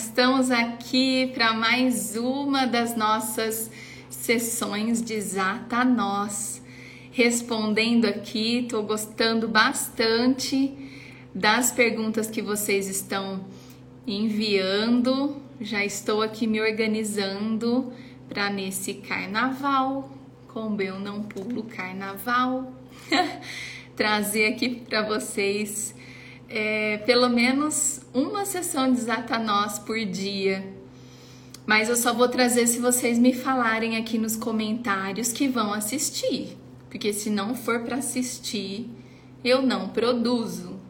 estamos aqui para mais uma das nossas sessões de Zata Nós. Respondendo aqui, estou gostando bastante das perguntas que vocês estão enviando. Já estou aqui me organizando para nesse carnaval, como eu não pulo carnaval, trazer aqui para vocês é, pelo menos uma sessão de Zatanós por dia. Mas eu só vou trazer se vocês me falarem aqui nos comentários que vão assistir. Porque se não for para assistir, eu não produzo.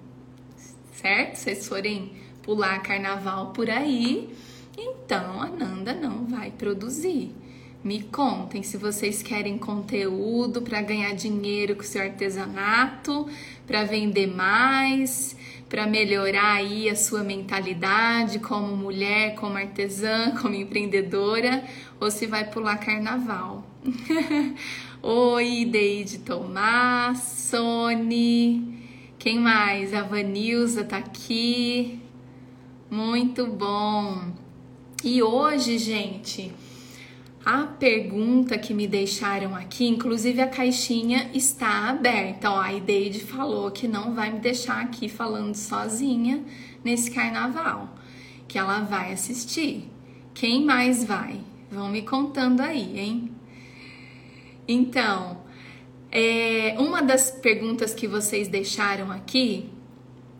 Certo? Se vocês forem pular carnaval por aí, então a Nanda não vai produzir. Me contem se vocês querem conteúdo para ganhar dinheiro com seu artesanato, para vender mais, para melhorar aí a sua mentalidade como mulher, como artesã, como empreendedora, ou se vai pular carnaval. Oi, Deide Tomás, Sony, quem mais? A Vanilza tá aqui. Muito bom. E hoje, gente, a pergunta que me deixaram aqui, inclusive a caixinha está aberta. Ó, a Ideide falou que não vai me deixar aqui falando sozinha nesse carnaval, que ela vai assistir. Quem mais vai? Vão me contando aí, hein? Então, é, uma das perguntas que vocês deixaram aqui,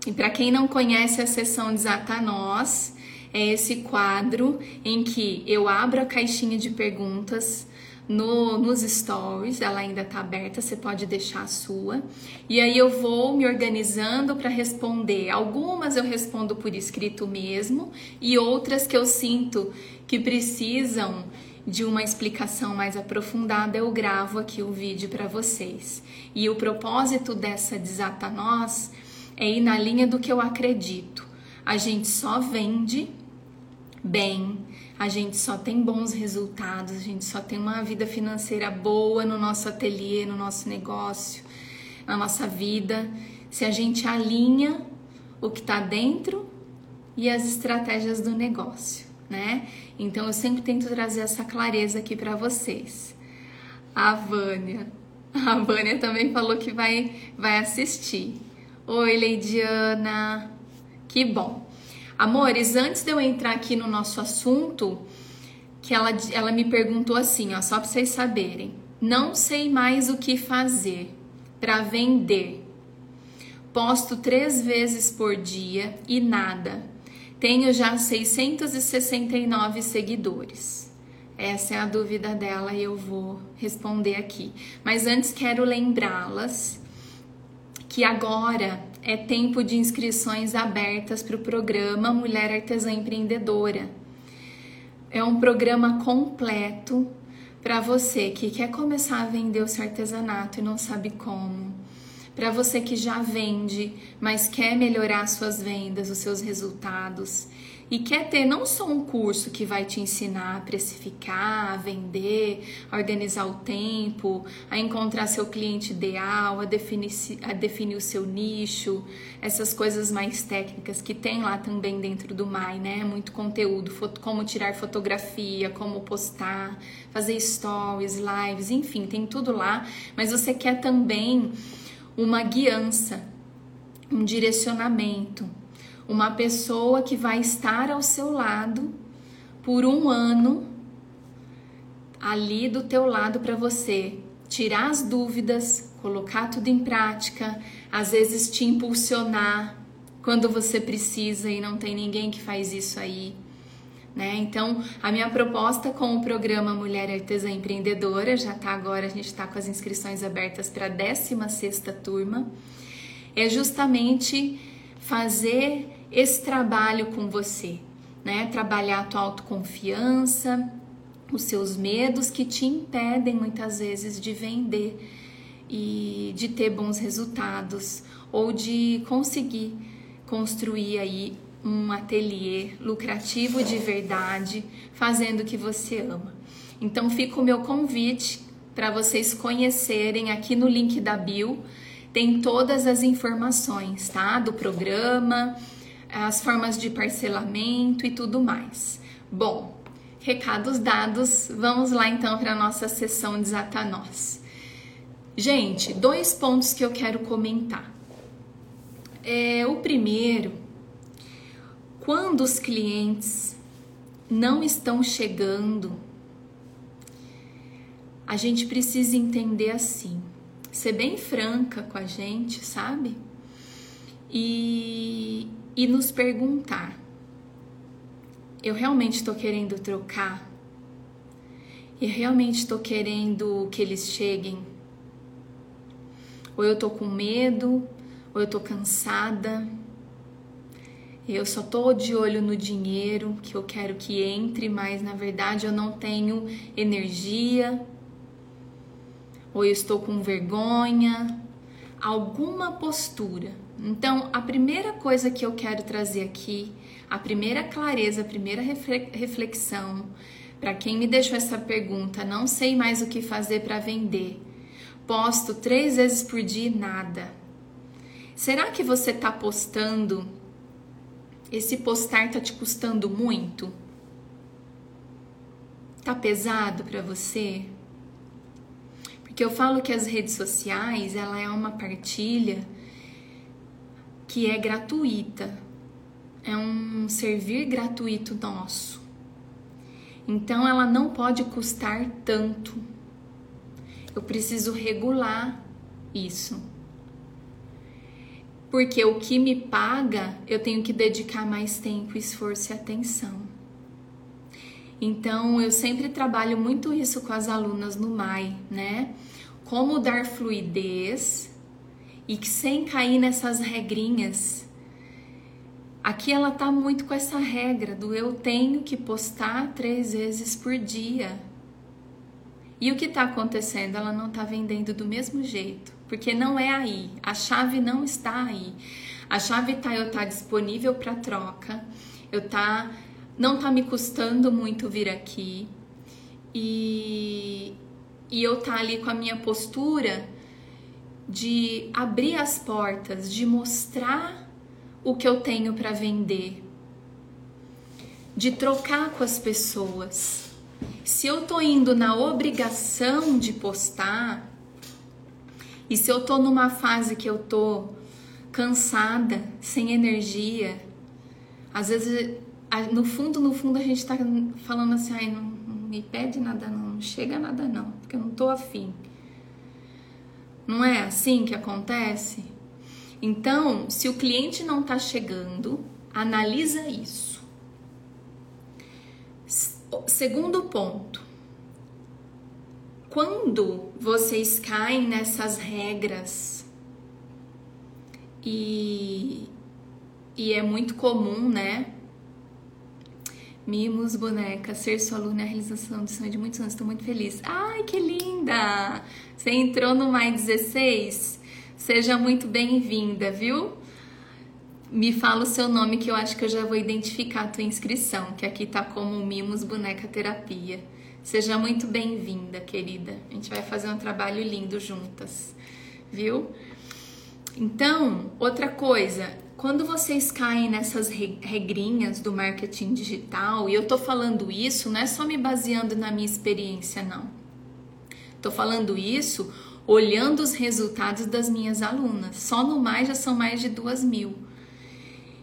e para quem não conhece a sessão de Zatanós, é esse quadro em que eu abro a caixinha de perguntas no, nos stories, ela ainda está aberta, você pode deixar a sua. E aí eu vou me organizando para responder. Algumas eu respondo por escrito mesmo, e outras que eu sinto que precisam de uma explicação mais aprofundada, eu gravo aqui o vídeo para vocês. E o propósito dessa Desata Nós é ir na linha do que eu acredito. A gente só vende bem, a gente só tem bons resultados, a gente só tem uma vida financeira boa no nosso ateliê, no nosso negócio, na nossa vida, se a gente alinha o que está dentro e as estratégias do negócio, né? Então eu sempre tento trazer essa clareza aqui para vocês. A Vânia, a Vânia também falou que vai vai assistir. Oi, Leidiana, que bom. Amores, antes de eu entrar aqui no nosso assunto, que ela, ela me perguntou assim, ó, só para vocês saberem. Não sei mais o que fazer para vender. Posto três vezes por dia e nada. Tenho já 669 seguidores. Essa é a dúvida dela e eu vou responder aqui. Mas antes quero lembrá-las que agora é tempo de inscrições abertas para o programa Mulher Artesã Empreendedora. É um programa completo para você que quer começar a vender o seu artesanato e não sabe como. Para você que já vende, mas quer melhorar suas vendas, os seus resultados e quer ter não só um curso que vai te ensinar a precificar, a vender, a organizar o tempo, a encontrar seu cliente ideal, a definir, a definir o seu nicho, essas coisas mais técnicas que tem lá também dentro do MAI, né? Muito conteúdo, como tirar fotografia, como postar, fazer stories, lives, enfim, tem tudo lá. Mas você quer também uma guiança, um direcionamento uma pessoa que vai estar ao seu lado por um ano, ali do teu lado para você tirar as dúvidas, colocar tudo em prática, às vezes te impulsionar quando você precisa e não tem ninguém que faz isso aí. Né? Então, a minha proposta com o programa Mulher Artesã Empreendedora, já está agora, a gente está com as inscrições abertas para a 16 turma, é justamente fazer esse trabalho com você, né? Trabalhar a tua autoconfiança, os seus medos que te impedem muitas vezes de vender e de ter bons resultados ou de conseguir construir aí um ateliê lucrativo de verdade, fazendo o que você ama. Então fica o meu convite para vocês conhecerem aqui no link da bio, tem todas as informações, tá? Do programa, as formas de parcelamento e tudo mais. Bom, recados dados, vamos lá então para a nossa sessão Desata Nós. Gente, dois pontos que eu quero comentar. É, o primeiro, quando os clientes não estão chegando, a gente precisa entender assim, ser bem franca com a gente, sabe? E, e nos perguntar: eu realmente estou querendo trocar? Eu realmente estou querendo que eles cheguem? Ou eu estou com medo? Ou eu estou cansada? Eu só tô de olho no dinheiro que eu quero que entre, mas na verdade eu não tenho energia. Ou eu estou com vergonha, alguma postura. Então, a primeira coisa que eu quero trazer aqui, a primeira clareza, a primeira reflexão, para quem me deixou essa pergunta, não sei mais o que fazer para vender. Posto três vezes por dia nada. Será que você está postando? Esse postar está te custando muito? Tá pesado para você? Porque eu falo que as redes sociais, ela é uma partilha que é gratuita. É um servir gratuito nosso. Então ela não pode custar tanto. Eu preciso regular isso. Porque o que me paga, eu tenho que dedicar mais tempo, esforço e atenção. Então, eu sempre trabalho muito isso com as alunas no MAI, né? Como dar fluidez e que sem cair nessas regrinhas. Aqui ela tá muito com essa regra do eu tenho que postar três vezes por dia. E o que está acontecendo? Ela não está vendendo do mesmo jeito, porque não é aí. A chave não está aí. A chave tá eu tá disponível para troca. Eu tá não tá me custando muito vir aqui. E e eu tá ali com a minha postura de abrir as portas, de mostrar o que eu tenho para vender, de trocar com as pessoas. Se eu tô indo na obrigação de postar, e se eu tô numa fase que eu tô cansada, sem energia, às vezes no fundo, no fundo a gente tá falando assim, ai, não, não me pede nada não, não chega nada não, porque eu não tô afim. Não é assim que acontece? Então, se o cliente não está chegando, analisa isso. Segundo ponto, quando vocês caem nessas regras e, e é muito comum, né? Mimos, boneca, ser sua aluna é a realização do sonho de muitos anos. Estou muito feliz. Ai, que linda! Você entrou no Mais 16? Seja muito bem-vinda, viu? Me fala o seu nome que eu acho que eu já vou identificar a tua inscrição, que aqui tá como Mimos Boneca Terapia. Seja muito bem-vinda, querida. A gente vai fazer um trabalho lindo juntas, viu? Então, outra coisa, quando vocês caem nessas regrinhas do marketing digital, e eu tô falando isso, não é só me baseando na minha experiência, não. Tô falando isso olhando os resultados das minhas alunas. Só no mais já são mais de duas mil.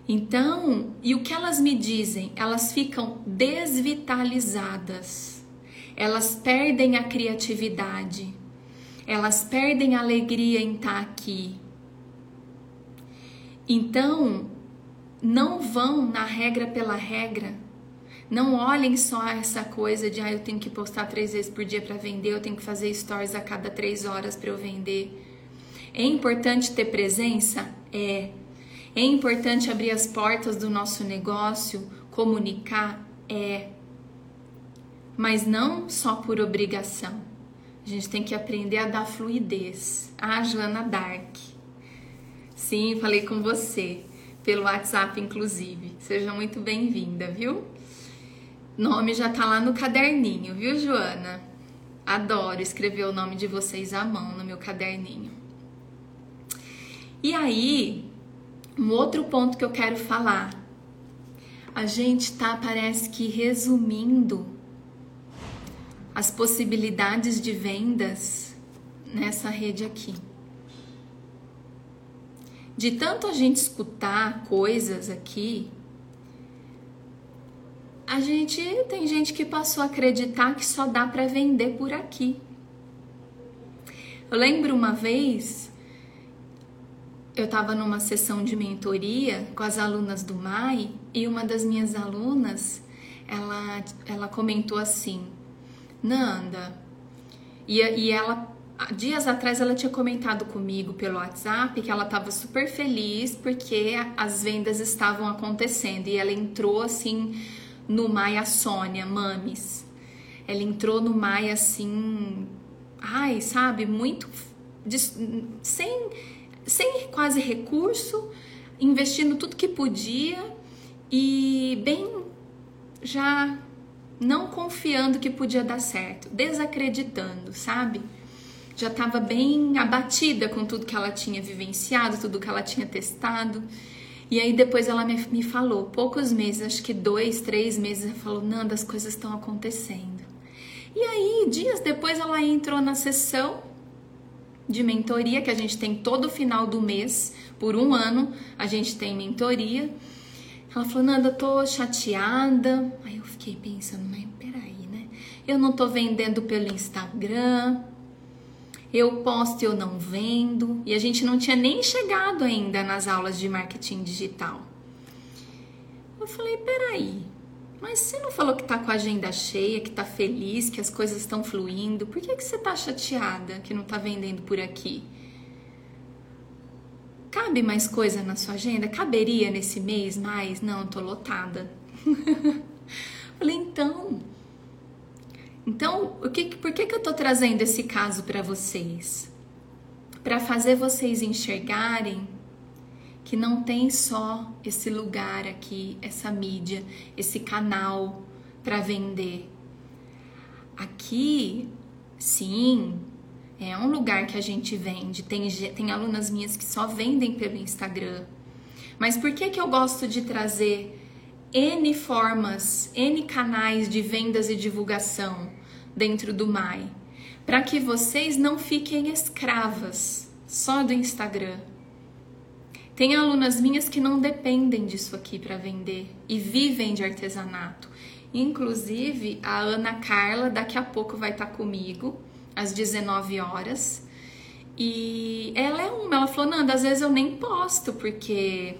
Então, e o que elas me dizem? Elas ficam desvitalizadas, elas perdem a criatividade, elas perdem a alegria em estar aqui, então, não vão na regra pela regra. Não olhem só essa coisa de ah, eu tenho que postar três vezes por dia para vender, eu tenho que fazer stories a cada três horas para eu vender. É importante ter presença? É. É importante abrir as portas do nosso negócio, comunicar? É. Mas não só por obrigação. A gente tem que aprender a dar fluidez. Ah, Joana Dark. Sim, falei com você pelo WhatsApp, inclusive. Seja muito bem-vinda, viu? Nome já tá lá no caderninho, viu, Joana? Adoro escrever o nome de vocês à mão no meu caderninho. E aí, Um outro ponto que eu quero falar. A gente tá, parece que resumindo as possibilidades de vendas nessa rede aqui. De tanto a gente escutar coisas aqui, a gente tem gente que passou a acreditar que só dá para vender por aqui. Eu lembro uma vez eu estava numa sessão de mentoria com as alunas do MAI e uma das minhas alunas ela, ela comentou assim: Nanda, e, e ela dias atrás ela tinha comentado comigo pelo WhatsApp que ela estava super feliz porque as vendas estavam acontecendo e ela entrou assim no Maia Sônia Mames. Ela entrou no Maia assim, ai, sabe, muito sem sem quase recurso, investindo tudo que podia e bem já não confiando que podia dar certo, desacreditando, sabe? Já estava bem abatida com tudo que ela tinha vivenciado, tudo que ela tinha testado. E aí depois ela me, me falou, poucos meses, acho que dois, três meses, ela falou, Nanda, as coisas estão acontecendo. E aí, dias depois, ela entrou na sessão de mentoria que a gente tem todo final do mês, por um ano, a gente tem mentoria. Ela falou, Nanda, tô chateada. Aí eu fiquei pensando, mas peraí, né? Eu não tô vendendo pelo Instagram, eu posto e eu não vendo, e a gente não tinha nem chegado ainda nas aulas de marketing digital. Eu falei, peraí, mas você não falou que tá com a agenda cheia, que tá feliz, que as coisas estão fluindo, por que, que você tá chateada que não tá vendendo por aqui? Cabe mais coisa na sua agenda? Caberia nesse mês mais? Não, tô lotada. falei, então, então, que, por que, que eu estou trazendo esse caso para vocês? Para fazer vocês enxergarem que não tem só esse lugar aqui, essa mídia, esse canal para vender. Aqui, sim, é um lugar que a gente vende. Tem, tem alunas minhas que só vendem pelo Instagram. Mas por que, que eu gosto de trazer N formas, N canais de vendas e divulgação dentro do MAI, para que vocês não fiquem escravas só do Instagram. Tem alunas minhas que não dependem disso aqui para vender e vivem de artesanato. Inclusive, a Ana Carla daqui a pouco vai estar tá comigo às 19 horas. E ela é uma, ela falou: "Nanda, às vezes eu nem posto porque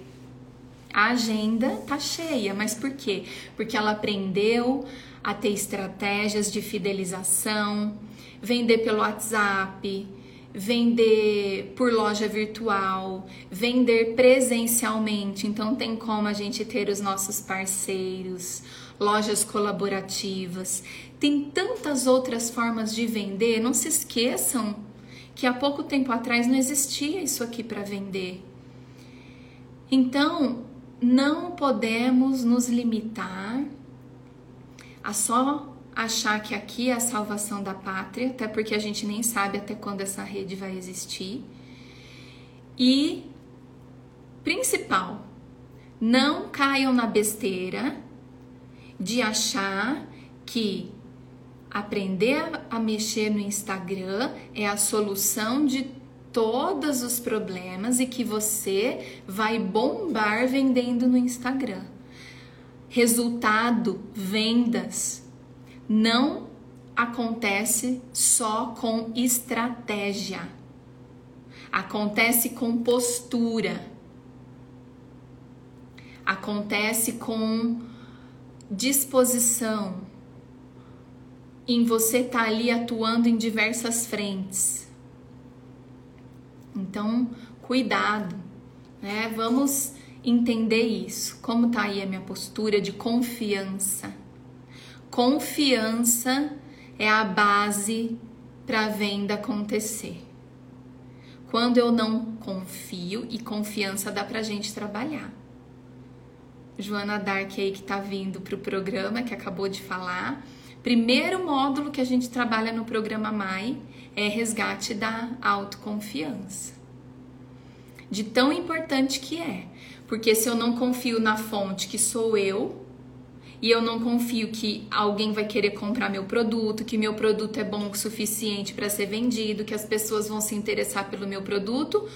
a agenda tá cheia, mas por quê? Porque ela aprendeu a ter estratégias de fidelização, vender pelo WhatsApp, vender por loja virtual, vender presencialmente. Então tem como a gente ter os nossos parceiros, lojas colaborativas. Tem tantas outras formas de vender. Não se esqueçam que há pouco tempo atrás não existia isso aqui para vender. Então, não podemos nos limitar a só achar que aqui é a salvação da pátria, até porque a gente nem sabe até quando essa rede vai existir. E principal, não caiam na besteira de achar que aprender a mexer no Instagram é a solução de todos os problemas e que você vai bombar vendendo no Instagram. Resultado, vendas, não acontece só com estratégia. Acontece com postura. Acontece com disposição em você estar tá ali atuando em diversas frentes. Então, cuidado, né? Vamos entender isso. Como tá aí a minha postura de confiança? Confiança é a base para a venda acontecer. Quando eu não confio, e confiança dá pra gente trabalhar. Joana Dark aí que tá vindo pro programa, que acabou de falar. Primeiro módulo que a gente trabalha no programa MAI é resgate da autoconfiança. de tão importante que é. Porque se eu não confio na fonte que sou eu, e eu não confio que alguém vai querer comprar meu produto, que meu produto é bom o suficiente para ser vendido, que as pessoas vão se interessar pelo meu produto,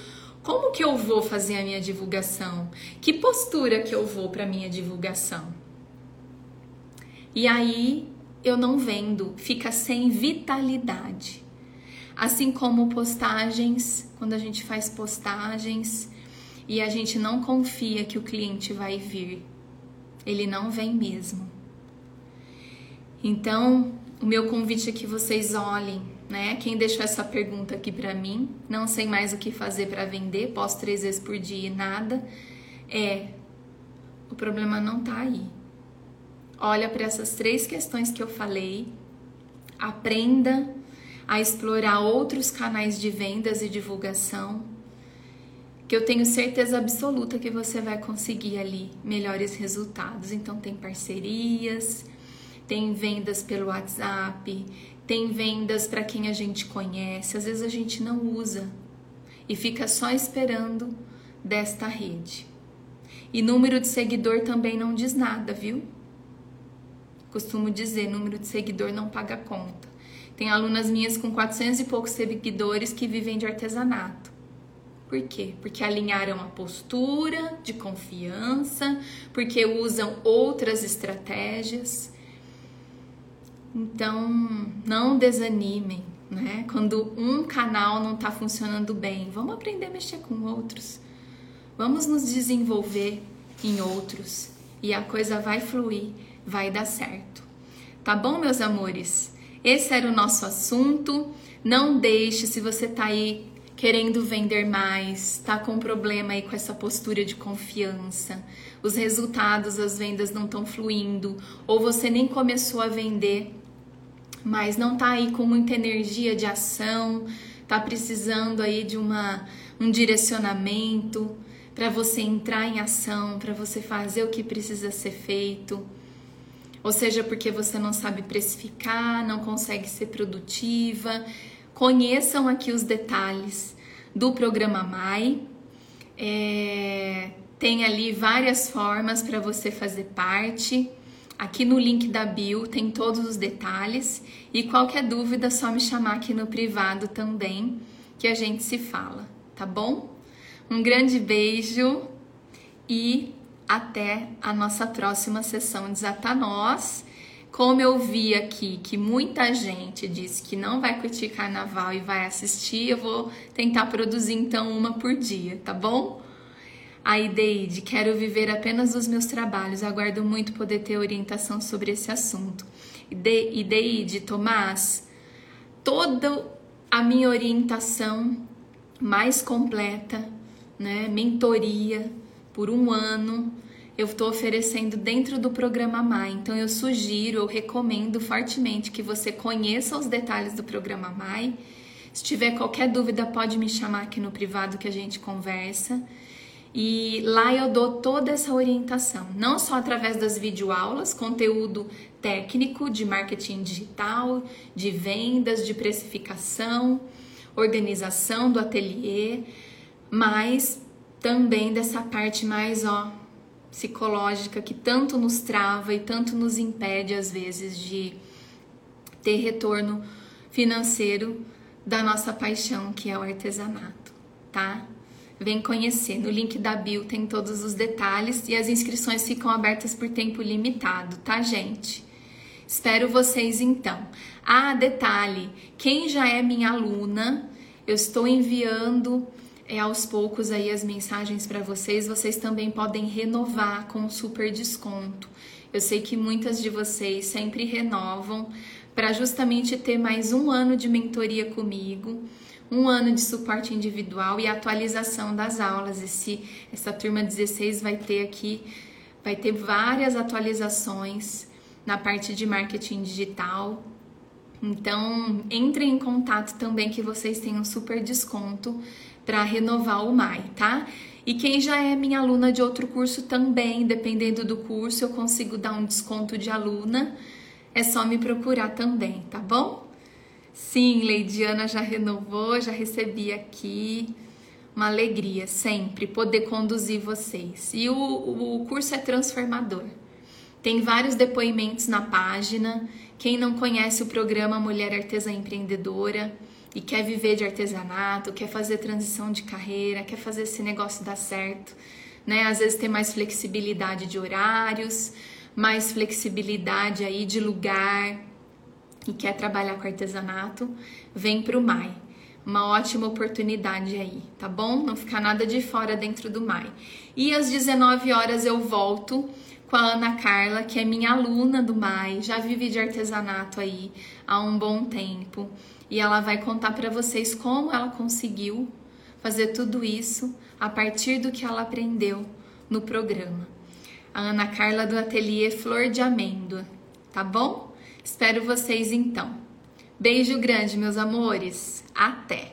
como que eu vou fazer a minha divulgação? Que postura que eu vou para minha divulgação? E aí eu não vendo, fica sem vitalidade. Assim como postagens, quando a gente faz postagens e a gente não confia que o cliente vai vir, ele não vem mesmo. Então, o meu convite é que vocês olhem, né? Quem deixou essa pergunta aqui para mim, não sei mais o que fazer para vender, posto três vezes por dia e nada, é o problema não tá aí. Olha para essas três questões que eu falei, aprenda a explorar outros canais de vendas e divulgação, que eu tenho certeza absoluta que você vai conseguir ali melhores resultados. Então tem parcerias, tem vendas pelo WhatsApp, tem vendas para quem a gente conhece, às vezes a gente não usa e fica só esperando desta rede. E número de seguidor também não diz nada, viu? Costumo dizer, número de seguidor não paga conta. Tem alunas minhas com 400 e poucos seguidores que vivem de artesanato. Por quê? Porque alinharam a postura de confiança, porque usam outras estratégias. Então, não desanimem, né? Quando um canal não está funcionando bem, vamos aprender a mexer com outros. Vamos nos desenvolver em outros e a coisa vai fluir, vai dar certo. Tá bom, meus amores? Esse era o nosso assunto. Não deixe, se você tá aí querendo vender mais, tá com problema aí com essa postura de confiança, os resultados, as vendas não estão fluindo, ou você nem começou a vender, mas não tá aí com muita energia de ação, tá precisando aí de uma um direcionamento para você entrar em ação, para você fazer o que precisa ser feito. Ou seja, porque você não sabe precificar, não consegue ser produtiva, Conheçam aqui os detalhes do programa MAI. É, tem ali várias formas para você fazer parte. Aqui no link da bio tem todos os detalhes e qualquer dúvida só me chamar aqui no privado também, que a gente se fala, tá bom? Um grande beijo e até a nossa próxima sessão Desata Nós. Como eu vi aqui que muita gente disse que não vai curtir carnaval e vai assistir, eu vou tentar produzir então uma por dia, tá bom? Aí, Deide, quero viver apenas dos meus trabalhos, aguardo muito poder ter orientação sobre esse assunto. E, Deide, Tomás, toda a minha orientação mais completa, né, mentoria por um ano, eu estou oferecendo dentro do programa MAI. Então eu sugiro, eu recomendo fortemente que você conheça os detalhes do programa MAI. Se tiver qualquer dúvida, pode me chamar aqui no privado que a gente conversa. E lá eu dou toda essa orientação, não só através das videoaulas, conteúdo técnico de marketing digital, de vendas, de precificação, organização do ateliê, mas também dessa parte mais ó psicológica que tanto nos trava e tanto nos impede às vezes de ter retorno financeiro da nossa paixão, que é o artesanato, tá? Vem conhecer. No link da bio tem todos os detalhes e as inscrições ficam abertas por tempo limitado, tá, gente? Espero vocês então. Ah, detalhe: quem já é minha aluna, eu estou enviando é, aos poucos aí as mensagens para vocês, vocês também podem renovar com super desconto. Eu sei que muitas de vocês sempre renovam para justamente ter mais um ano de mentoria comigo, um ano de suporte individual e atualização das aulas. Esse, essa turma 16 vai ter aqui, vai ter várias atualizações na parte de marketing digital. Então, entrem em contato também que vocês têm um super desconto para renovar o MAI, tá? E quem já é minha aluna de outro curso também, dependendo do curso, eu consigo dar um desconto de aluna. É só me procurar também, tá bom? Sim, Leidiana já renovou, já recebi aqui. uma alegria sempre poder conduzir vocês. E o, o curso é transformador. Tem vários depoimentos na página. Quem não conhece o programa Mulher Artesã Empreendedora e quer viver de artesanato, quer fazer transição de carreira, quer fazer esse negócio dar certo, né? Às vezes ter mais flexibilidade de horários, mais flexibilidade aí de lugar e quer trabalhar com artesanato, vem para o MAI. Uma ótima oportunidade aí, tá bom? Não ficar nada de fora dentro do MAI. E às 19 horas eu volto com a Ana Carla, que é minha aluna do MAI, já vive de artesanato aí há um bom tempo, e ela vai contar para vocês como ela conseguiu fazer tudo isso a partir do que ela aprendeu no programa. A Ana Carla do Ateliê Flor de Amêndoa, tá bom? Espero vocês então. Beijo grande, meus amores. Até!